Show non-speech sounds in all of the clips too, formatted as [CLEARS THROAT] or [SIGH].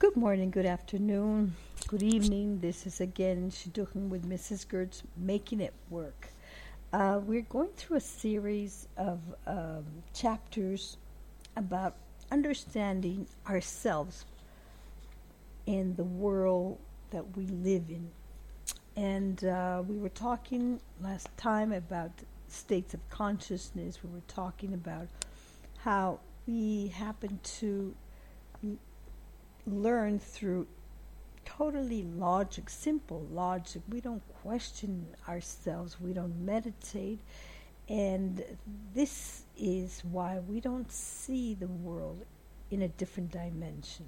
Good morning, good afternoon, good evening. This is again Shidduchim with Mrs. Gertz, making it work. Uh, we're going through a series of um, chapters about understanding ourselves in the world that we live in. And uh, we were talking last time about states of consciousness. We were talking about how we happen to learn through totally logic, simple logic. We don't question ourselves, we don't meditate. And this is why we don't see the world in a different dimension.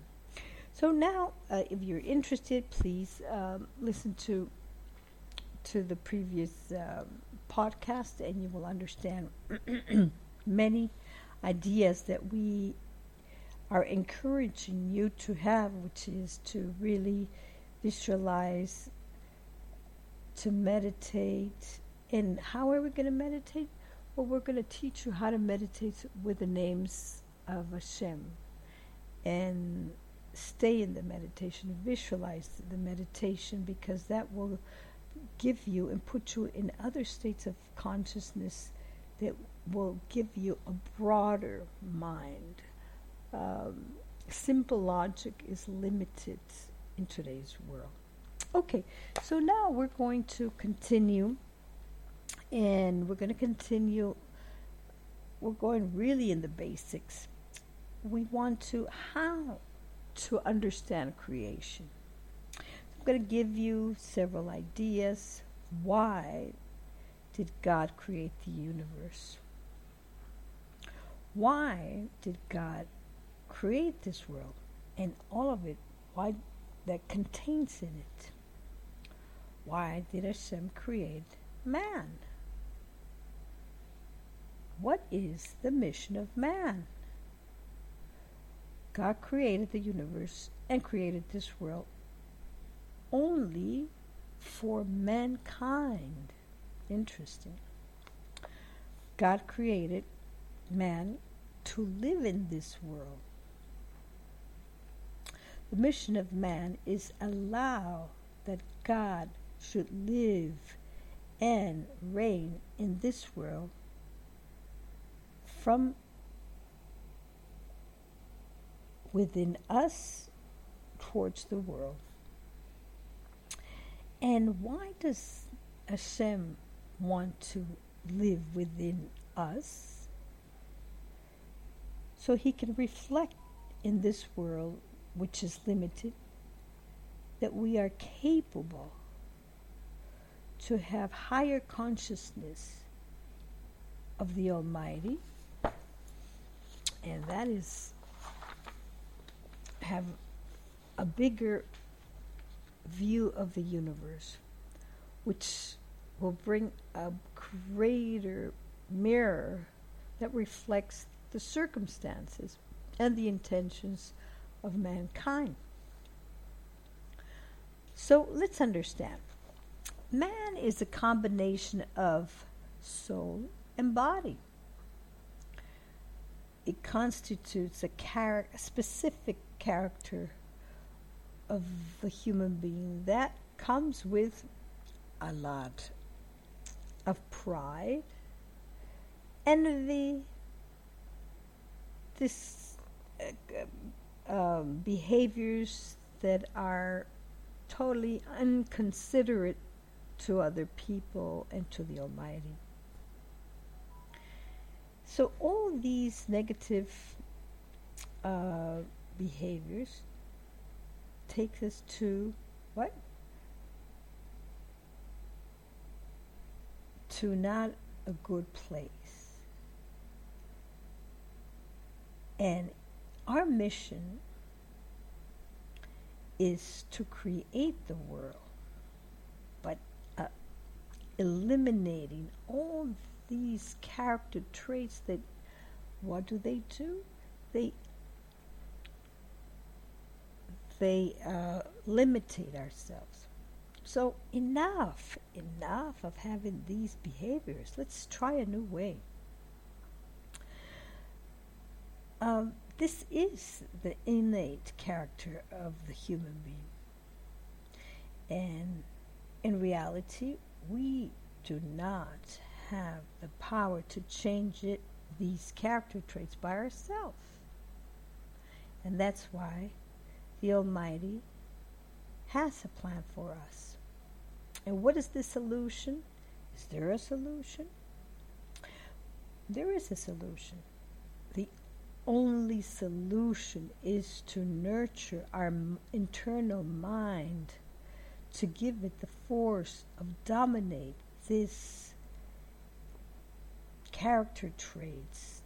So now, uh, if you're interested, please um, listen to to the previous um, podcast, and you will understand [CLEARS THROAT] many ideas that we are encouraging you to have, which is to really visualize, to meditate. And how are we going to meditate? Well, we're going to teach you how to meditate with the names of Hashem and stay in the meditation, visualize the meditation, because that will give you and put you in other states of consciousness that will give you a broader mind um, simple logic is limited in today's world. Okay, so now we're going to continue, and we're going to continue. We're going really in the basics. We want to how to understand creation. I'm going to give you several ideas. Why did God create the universe? Why did God create this world and all of it why that contains in it. Why did Hashem create man? What is the mission of man? God created the universe and created this world only for mankind. Interesting. God created man to live in this world the mission of man is allow that God should live and reign in this world from within us towards the world. And why does Hashem want to live within us? So he can reflect in this world which is limited, that we are capable to have higher consciousness of the Almighty, and that is have a bigger view of the universe, which will bring a greater mirror that reflects the circumstances and the intentions of mankind. So let's understand. Man is a combination of soul and body. It constitutes a, char- specific character of the human being that comes with a lot of pride, envy, this uh, um, behaviors that are totally unconsiderate to other people and to the Almighty. So, all these negative uh, behaviors take us to what? To not a good place. And our mission is to create the world, but uh, eliminating all these character traits that, what do they do? They they uh, limitate ourselves. So enough, enough of having these behaviors. Let's try a new way. Um, this is the innate character of the human being. And in reality, we do not have the power to change it, these character traits by ourselves. And that's why the Almighty has a plan for us. And what is the solution? Is there a solution? There is a solution. Only solution is to nurture our internal mind to give it the force of dominate this character traits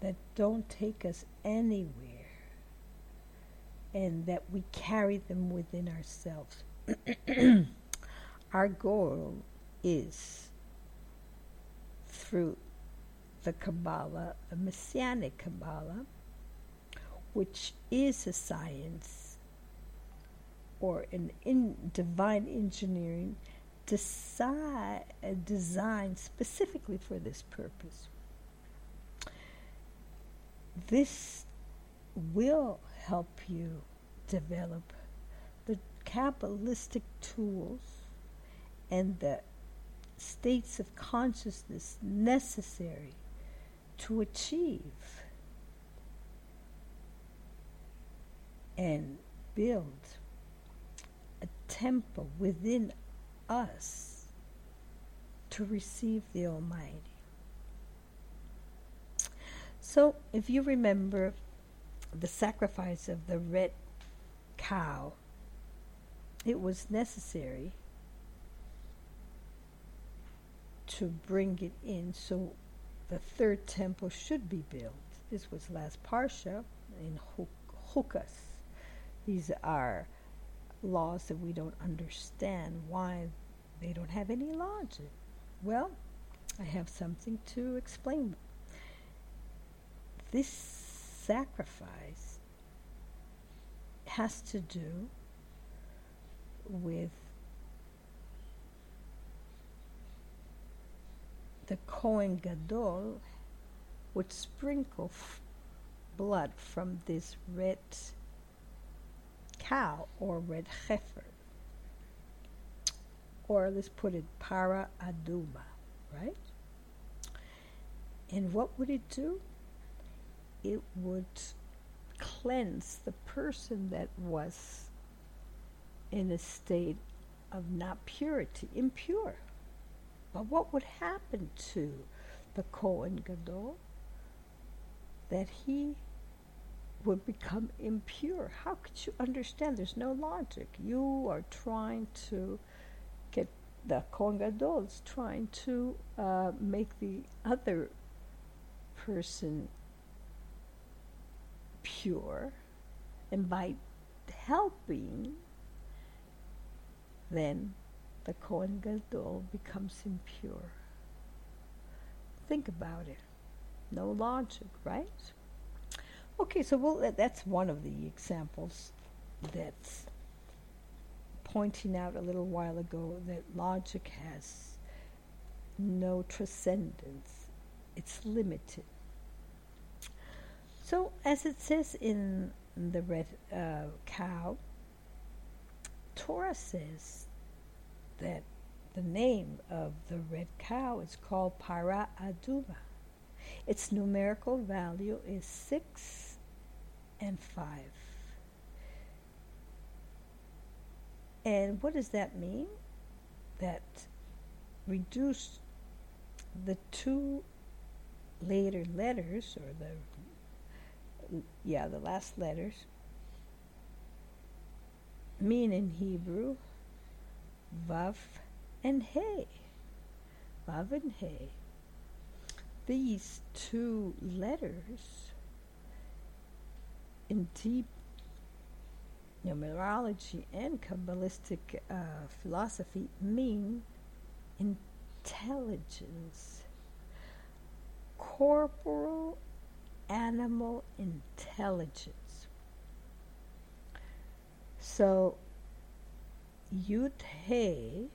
that don't take us anywhere and that we carry them within ourselves. [CLEARS THROAT] Our goal is through the Kabbalah, the Messianic Kabbalah, which is a science or an in divine engineering desi- designed specifically for this purpose. This will help you develop the Kabbalistic tools and the states of consciousness necessary to achieve and build a temple within us to receive the Almighty. So, if you remember the sacrifice of the red cow, it was necessary to bring it in so the third temple should be built. This was last Parsha in Chukas. These are laws that we don't understand why they don't have any logic. Well, I have something to explain. This sacrifice has to do with the Kohen Gadol would sprinkle f- blood from this red cow or red heifer. Or let's put it para aduma, right? And what would it do? It would cleanse the person that was in a state of not purity, impure. But what would happen to the Kohen Gadol? That he would become impure. How could you understand? There's no logic. You are trying to get the Kohen Gadol is trying to uh, make the other person pure, and by helping, then the Kohen Gadol becomes impure. Think about it. No logic, right? Okay, so well, that's one of the examples that's pointing out a little while ago that logic has no transcendence, it's limited. So, as it says in the red uh, cow, Torah says that the name of the red cow is called Para Aduma. Its numerical value is 6 and 5. And what does that mean? That reduce the two later letters, or the, yeah, the last letters, mean in Hebrew Vav and He. Vav and He. These two letters in deep numerology and Kabbalistic uh, philosophy mean intelligence, corporal animal intelligence. So Yud He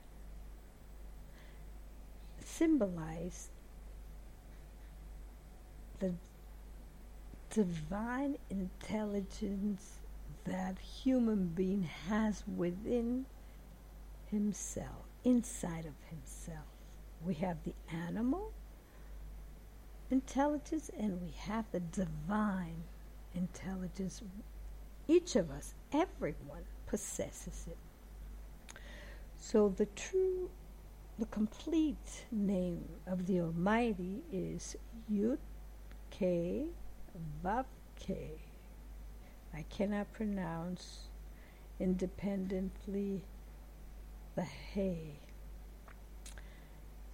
symbolize the divine intelligence that human being has within himself, inside of himself. We have the animal intelligence and we have the divine intelligence. Each of us, everyone, possesses it. So the true, the complete name of the Almighty is Yud K Vav. I cannot pronounce independently the Hey.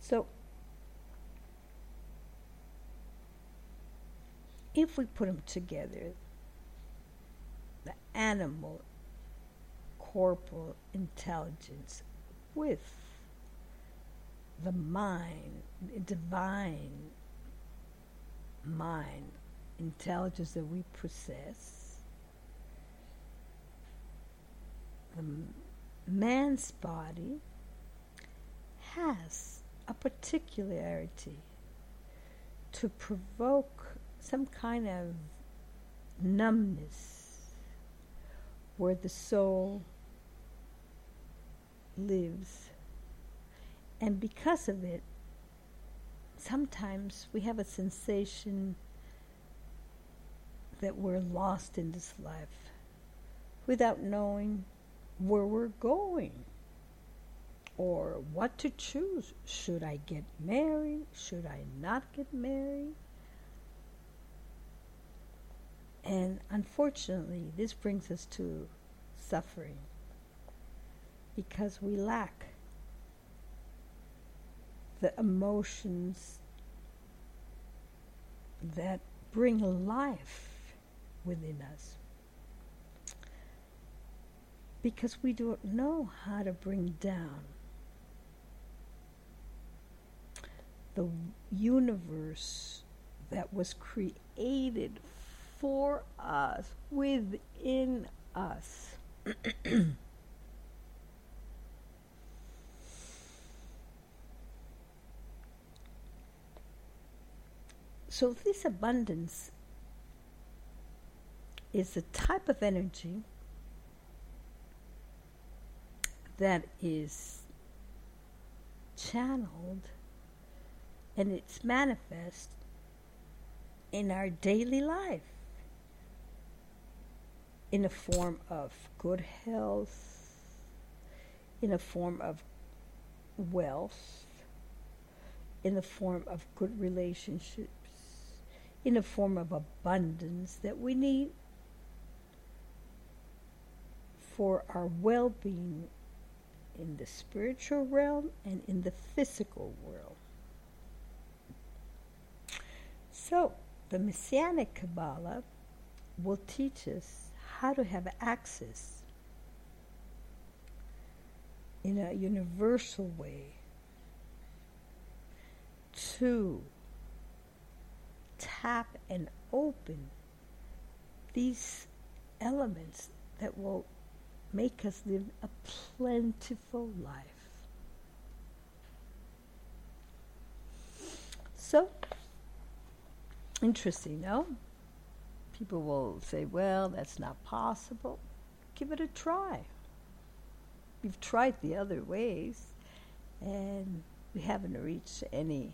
So if we put them together, the animal corporal intelligence with the mind, divine mind, intelligence that we possess, the man's body has a particularity to provoke some kind of numbness where the soul lives. And because of it, sometimes we have a sensation that we're lost in this life without knowing where we're going or what to choose. Should I get married? Should I not get married? And unfortunately, this brings us to suffering because we lack the emotions that bring life within us. Because we don't know how to bring down the universe that was created for us, within us. [CLEARS THROAT] so, this abundance is a type of energy that is channeled and it's manifest in our daily life in a form of good health, in a form of wealth, in the form of good relationships, in a form of abundance that we need for our well being in the spiritual realm and in the physical world. So, the Messianic Kabbalah will teach us how to have access in a universal way to tap and open these elements that will make us live a plentiful life. So, interesting, no? people will say, well, that's not possible. Give it a try. We've tried the other ways, and we haven't reached any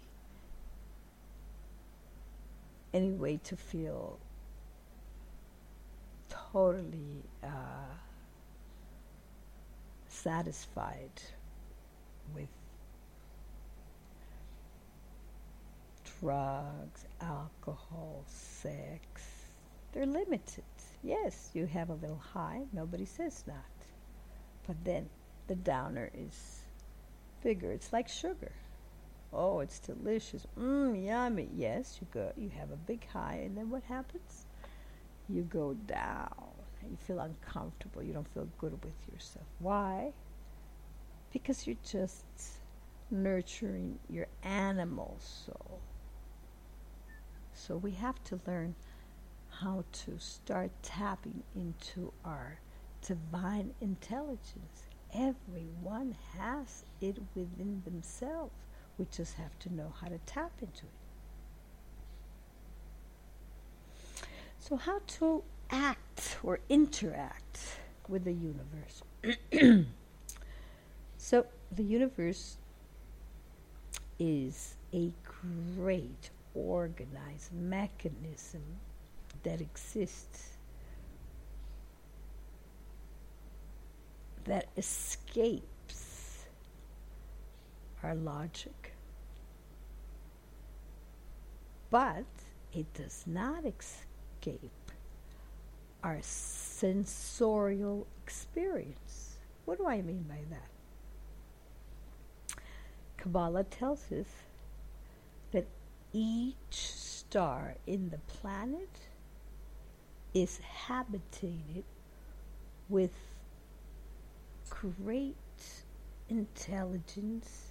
any way to feel totally uh, satisfied with drugs, alcohol, sex, they're limited. Yes, you have a little high, nobody says that. But then the downer is bigger. It's like sugar. Oh, it's delicious. Mmm, yummy. Yes, you go you have a big high and then what happens? You go down. You feel uncomfortable. You don't feel good with yourself. Why? Because you're just nurturing your animal soul. So we have to learn how to start tapping into our divine intelligence. Everyone has it within themselves. We just have to know how to tap into it. So, how to act or interact with the universe? [CLEARS THROAT] so, the universe is a great organized mechanism that exists that escapes logic. But it does not escape our sensorial experience. What do I mean by that? Kabbalah tells us that each star in the planet is habitated with great intelligence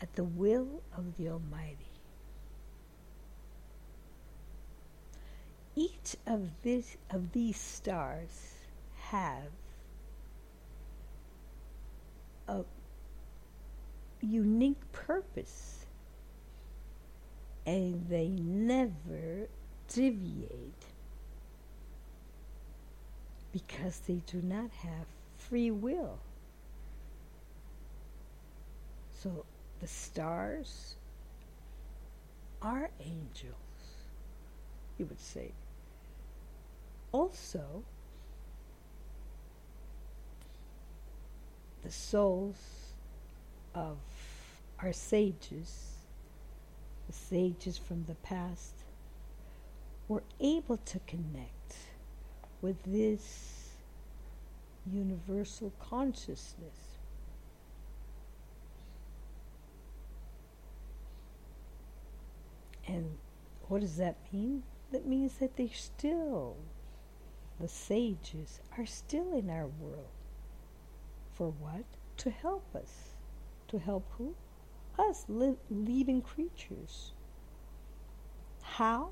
at the will of the Almighty. Each of this of these stars have a unique purpose and they never deviate because they do not have free will. So the stars are angels, you would say. Also, the souls of our sages, the sages from the past, were able to connect with this universal consciousness. And what does that mean? That means that they still, the sages, are still in our world. For what? To help us. To help who? Us, li- living creatures. How?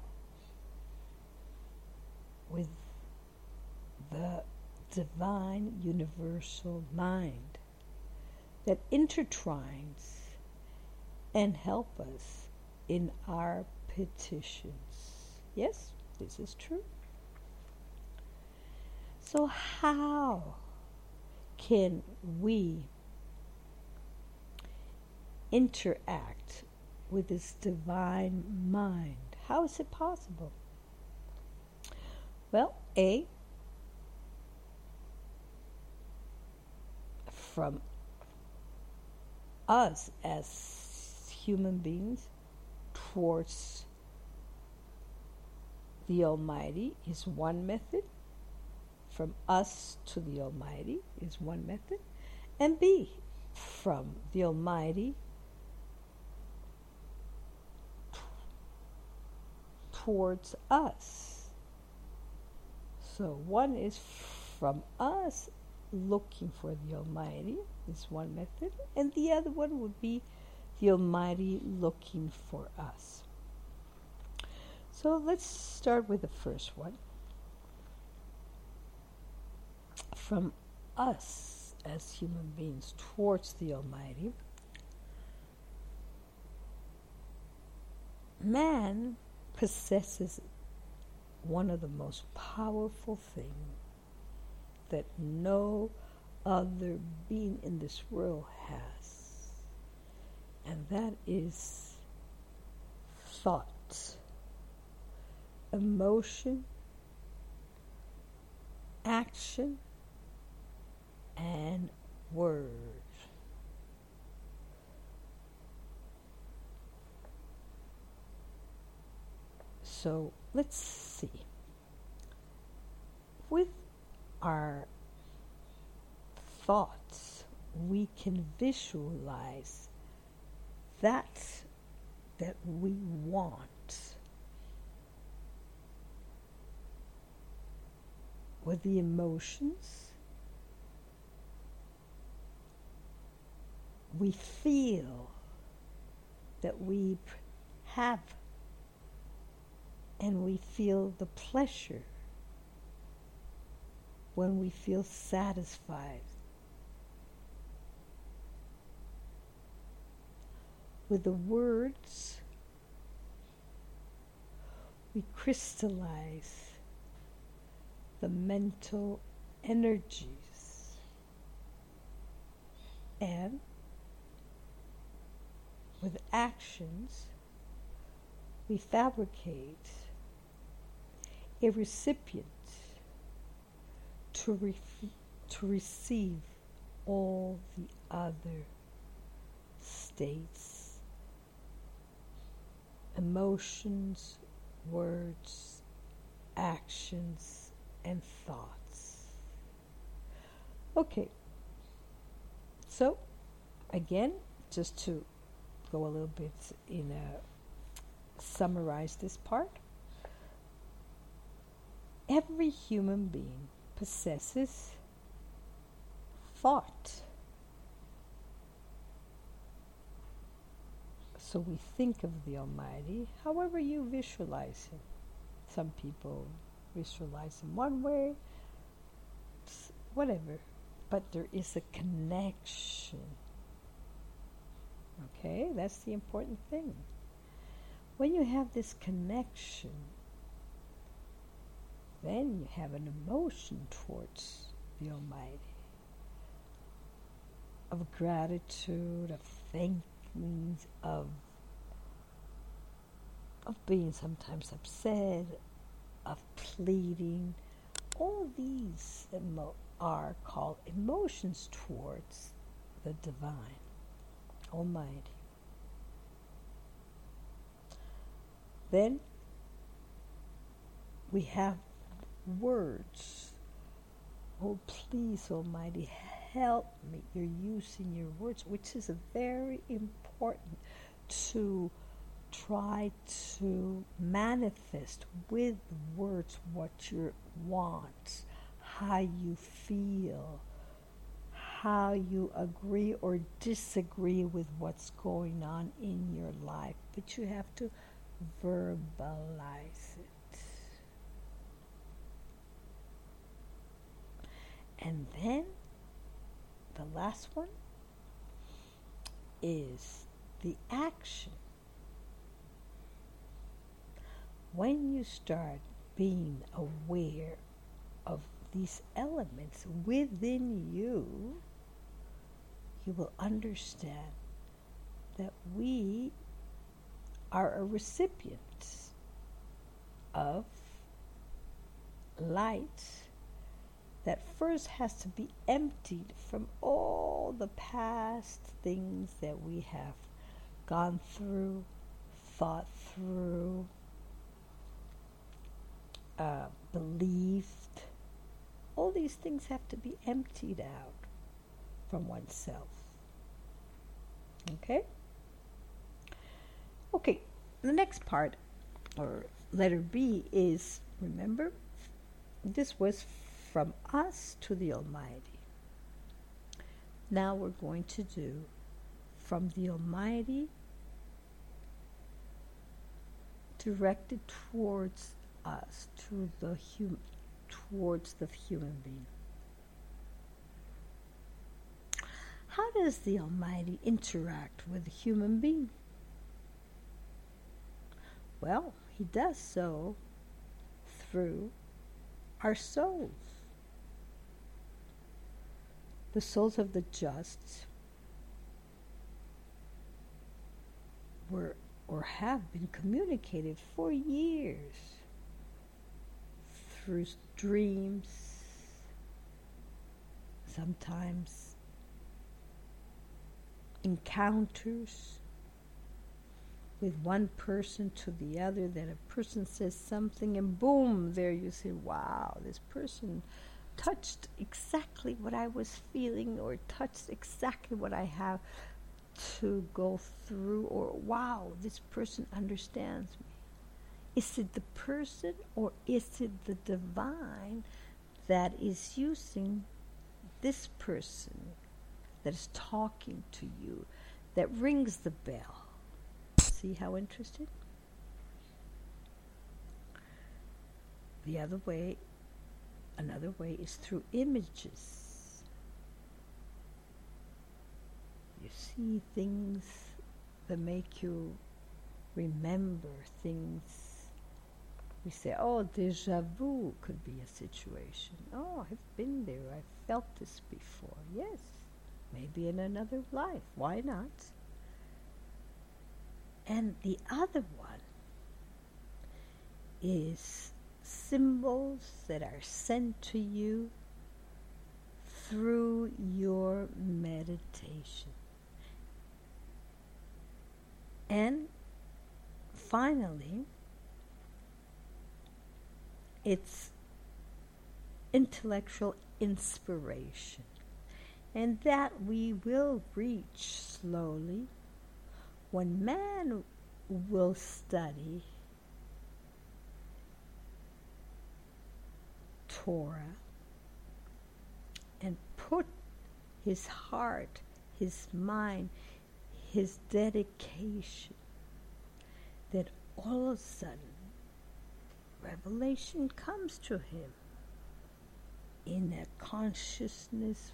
With the divine universal mind that intertwines and help us in our petitions. Yes, this is true. So, how can we interact with this divine mind? How is it possible? Well, A, from us as human beings towards the Almighty is one method. From us to the Almighty is one method. And B, from the Almighty towards us. So one is from us looking for the Almighty, is one method, and the other one would be the Almighty looking for us. So let's start with the first one. From us as human beings towards the Almighty, man possesses one of the most powerful things that no other being in this world has. And that is thought, emotion, action, and word. So let's see. With our thoughts, we can visualize that that we want. With the emotions, we feel that we have and we feel the pleasure when we feel satisfied with the words we crystallize the mental energies. And with actions we fabricate a recipient to, to receive all the other states, emotions, words, actions, and thoughts. Okay, so again, just to go a little bit in a summarize this part. Every human being possesses thought. So we think of the Almighty however you visualize Him. Some people visualize Him one way, whatever, but there is a connection. Okay, that's the important thing. When you have this connection, then you have an emotion towards the Almighty of gratitude, of thankings, of of being sometimes upset, of pleading. All these emo- are called emotions towards the divine, Almighty. Then we have words. Oh, please, Almighty, help me. You're using your words, which is a very important to try to manifest with words what you want, how you feel, how you agree or disagree with what's going on in your life. But you have to verbalize it. And then the last one is the action. When you start being aware of these elements within you, you will understand that we are a recipient of light that first has to be emptied from all the past things that we have gone through, thought through, uh, believed. All these things have to be emptied out from oneself. Okay? Okay, the next part, or letter B, is remember, this was from us to the Almighty. Now we're going to do from the Almighty directed towards us, to the hum- towards the human being. How does the Almighty interact with the human being? Well, He does so through our souls. The souls of the just were or have been communicated for years through dreams, sometimes encounters with one person to the other, that a person says something, and boom, there you say, wow, this person touched exactly what I was feeling, or touched exactly what I have to go through, or wow, this person understands me. Is it the person or is it the divine that is using this person that is talking to you, that rings the bell? See how interesting? The other way, another way is through images. You see things that make you remember things We say, oh, deja vu could be a situation. Oh, I've been there. I've felt this before. Yes, maybe in another life. Why not? And the other one is symbols that are sent to you through your meditation. And finally, it's intellectual inspiration. And that we will reach slowly when man will study Torah and put his heart, his mind, his dedication, that all of a sudden revelation comes to him in a consciousness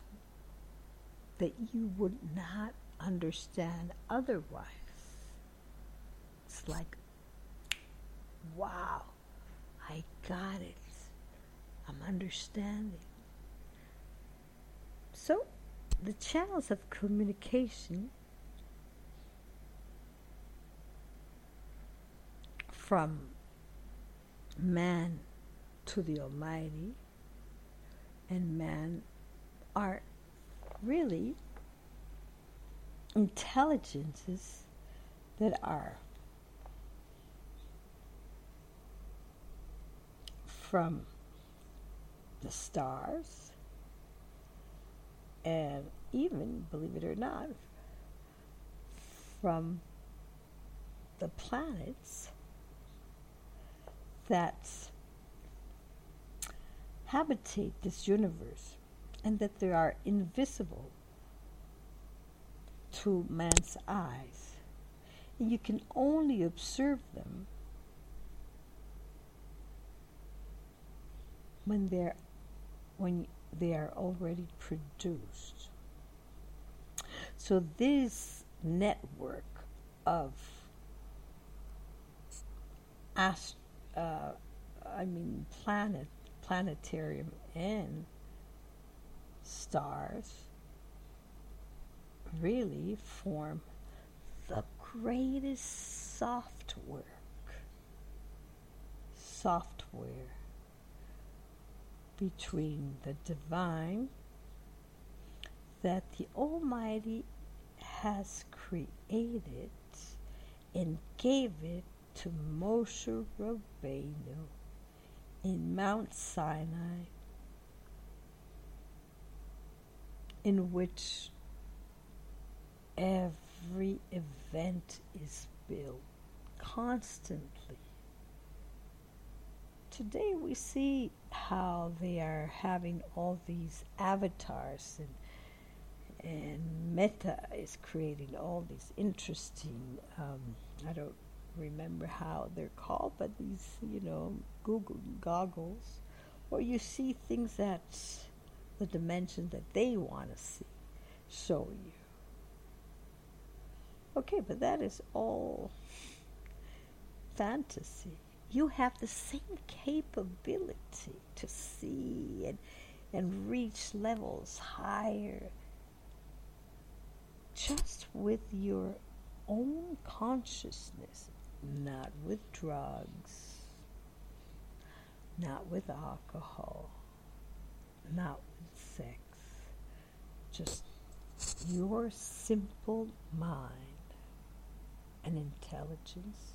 that you would not understand otherwise. It's like, wow, I got it. I'm understanding. So, the channels of communication from man to the Almighty and man are really intelligences that are from the stars and even, believe it or not, from the planets that habitate this universe and that they are invisible to man's eyes. And you can only observe them when they're when they are already produced. So this network of ast- uh, I mean planet planetarium and stars really form the greatest software software between the divine that the Almighty has created and gave it to Moshe Rabbeinu in Mount Sinai, in which every event is built constantly. Today we see how they are having all these avatars and and Meta is creating all these interesting um, I don't remember how they're called, but these you know Google goggles, where you see things that the dimension that they want to see show you. Okay, but that is all fantasy you have the same capability to see and, and reach levels higher just with your own consciousness, not with drugs, not with alcohol, not with sex, just your simple mind and intelligence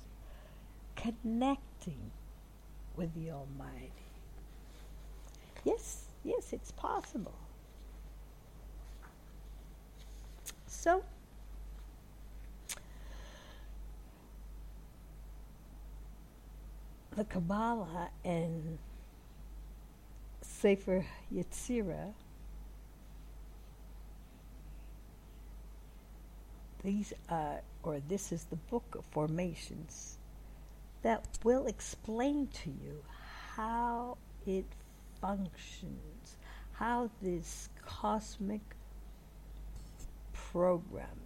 connecting with the Almighty. Yes, yes, it's possible. So, the Kabbalah and Sefer Yetzirah, these are, or this is the book of formations that will explain to you how it functions, how this cosmic program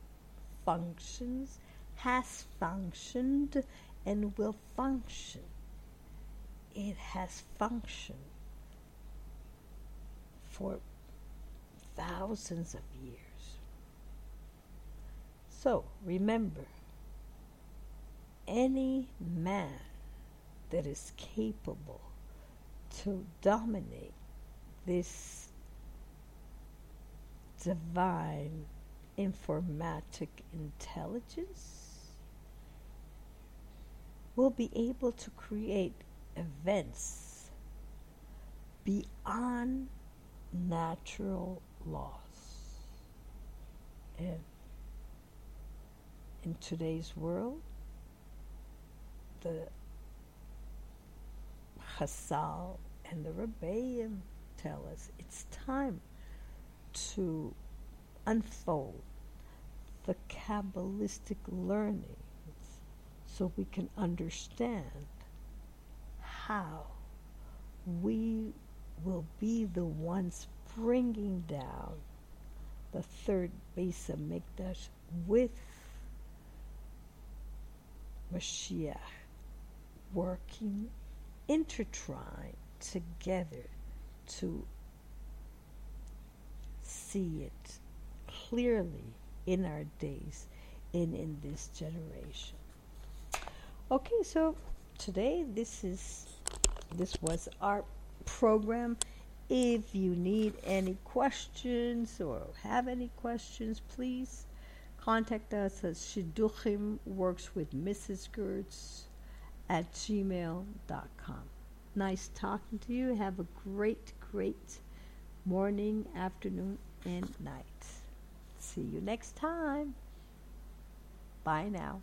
functions, has functioned, and will function it has functioned for thousands of years. So remember, any man that is capable to dominate this divine informatic intelligence will be able to create events beyond natural laws. And in today's world, the Chazal and the Rebbeim tell us it's time to unfold the Kabbalistic learnings so we can understand how we will be the ones bringing down the third Beis Hamikdash with Mashiach working intertwined together to see it clearly in our days and in this generation. Okay, so today this is this was our program. If you need any questions or have any questions, please contact us at Shidduchim Works with Mrs. Gertz at gmail.com. Nice talking to you. Have a great, great morning, afternoon, and night. See you next time. Bye now.